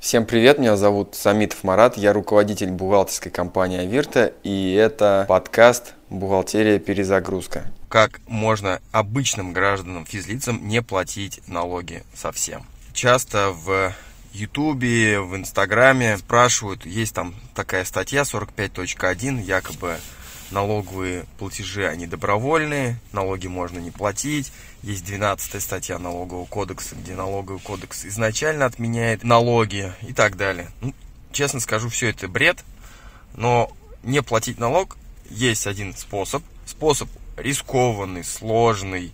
Всем привет, меня зовут Самитов Марат, я руководитель бухгалтерской компании Авирта, и это подкаст «Бухгалтерия. Перезагрузка». Как можно обычным гражданам, физлицам не платить налоги совсем? Часто в Ютубе, в Инстаграме спрашивают, есть там такая статья 45.1, якобы налоговые платежи, они добровольные, налоги можно не платить. Есть 12 статья налогового кодекса, где налоговый кодекс изначально отменяет налоги и так далее. Ну, честно скажу, все это бред, но не платить налог есть один способ. Способ рискованный, сложный,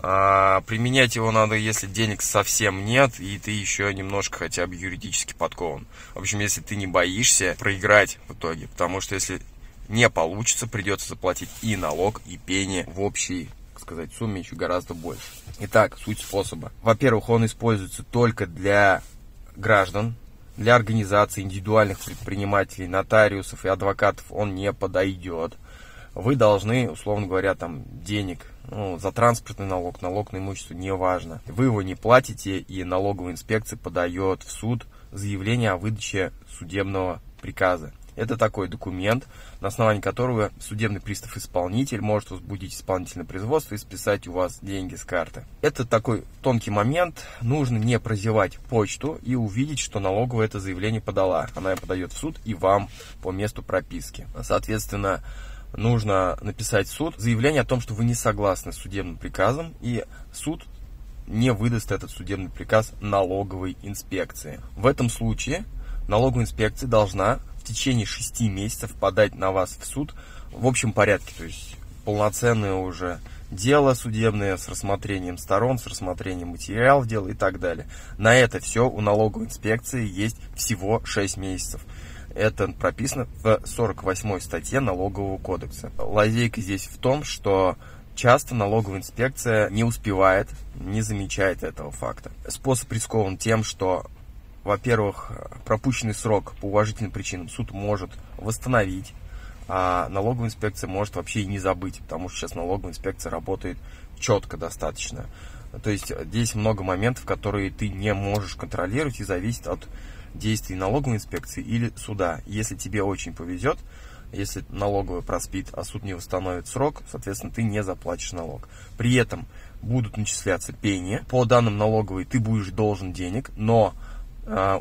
а, применять его надо, если денег совсем нет, и ты еще немножко хотя бы юридически подкован. В общем, если ты не боишься проиграть в итоге. Потому что если не получится, придется заплатить и налог, и пени в общей сказать, сумме еще гораздо больше. Итак, суть способа. Во-первых, он используется только для граждан, для организаций, индивидуальных предпринимателей, нотариусов и адвокатов он не подойдет. Вы должны, условно говоря, там денег ну, за транспортный налог, налог на имущество, неважно. Вы его не платите, и налоговая инспекция подает в суд заявление о выдаче судебного приказа. Это такой документ, на основании которого судебный пристав-исполнитель может возбудить исполнительное производство и списать у вас деньги с карты. Это такой тонкий момент. Нужно не прозевать почту и увидеть, что налоговая это заявление подала. Она подает в суд и вам по месту прописки. Соответственно, нужно написать в суд заявление о том, что вы не согласны с судебным приказом, и суд не выдаст этот судебный приказ налоговой инспекции. В этом случае налоговая инспекция должна течение 6 месяцев подать на вас в суд в общем порядке, то есть полноценное уже дело судебное с рассмотрением сторон, с рассмотрением материалов дела и так далее. На это все у налоговой инспекции есть всего 6 месяцев. Это прописано в 48 статье налогового кодекса. Лазейка здесь в том, что часто налоговая инспекция не успевает, не замечает этого факта. Способ рискован тем, что во-первых, пропущенный срок по уважительным причинам суд может восстановить, а налоговая инспекция может вообще и не забыть, потому что сейчас налоговая инспекция работает четко достаточно. То есть здесь много моментов, которые ты не можешь контролировать и зависит от действий налоговой инспекции или суда. Если тебе очень повезет, если налоговая проспит, а суд не восстановит срок, соответственно, ты не заплатишь налог. При этом будут начисляться пени. По данным налоговой ты будешь должен денег, но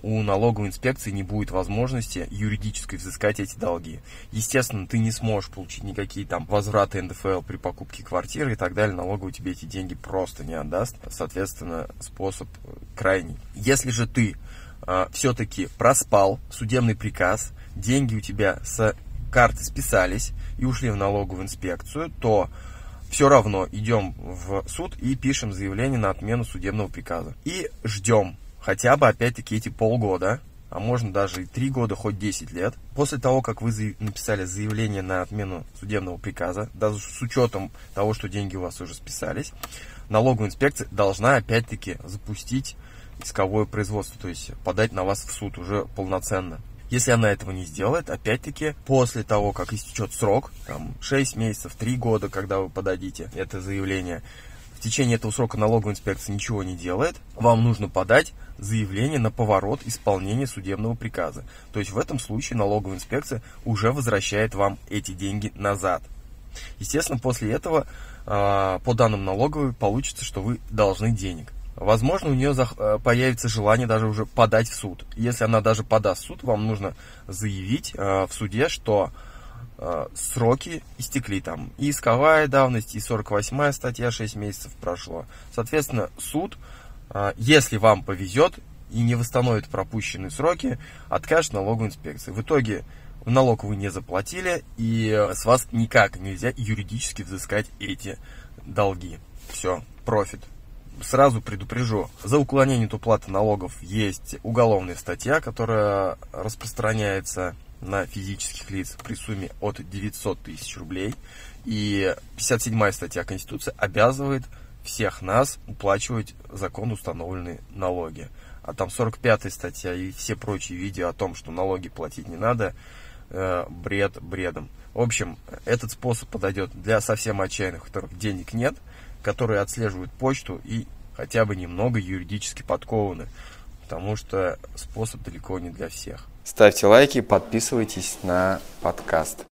у налоговой инспекции не будет возможности юридически взыскать эти долги. Естественно, ты не сможешь получить никакие там возвраты НДФЛ при покупке квартиры и так далее. Налоговая тебе эти деньги просто не отдаст. Соответственно, способ крайний. Если же ты э, все-таки проспал судебный приказ, деньги у тебя с карты списались и ушли в налоговую инспекцию, то все равно идем в суд и пишем заявление на отмену судебного приказа. И ждем хотя бы, опять-таки, эти полгода, а можно даже и три года, хоть 10 лет, после того, как вы написали заявление на отмену судебного приказа, даже с учетом того, что деньги у вас уже списались, налоговая инспекция должна опять-таки запустить исковое производство, то есть подать на вас в суд уже полноценно. Если она этого не сделает, опять-таки, после того, как истечет срок, там 6 месяцев, 3 года, когда вы подадите это заявление, в течение этого срока налоговая инспекция ничего не делает, вам нужно подать заявление на поворот исполнения судебного приказа. То есть в этом случае налоговая инспекция уже возвращает вам эти деньги назад. Естественно, после этого, а, по данным налоговой, получится, что вы должны денег. Возможно, у нее э, появится желание даже уже подать в суд. Если она даже подаст в суд, вам нужно заявить э, в суде, что сроки истекли там. И исковая давность, и 48 статья 6 месяцев прошло. Соответственно, суд, э, если вам повезет и не восстановит пропущенные сроки, откажет налоговой инспекции. В итоге налог вы не заплатили, и с вас никак нельзя юридически взыскать эти долги. Все, профит. Сразу предупрежу, за уклонение от уплаты налогов есть уголовная статья, которая распространяется на физических лиц при сумме от 900 тысяч рублей. И 57 статья Конституции обязывает всех нас уплачивать закон установленные налоги. А там 45 статья и все прочие видео о том, что налоги платить не надо, э, бред бредом. В общем, этот способ подойдет для совсем отчаянных, у которых денег нет, которые отслеживают почту и хотя бы немного юридически подкованы. потому что способ далеко не для всех. Ставьте лайки, подписывайтесь на подкаст.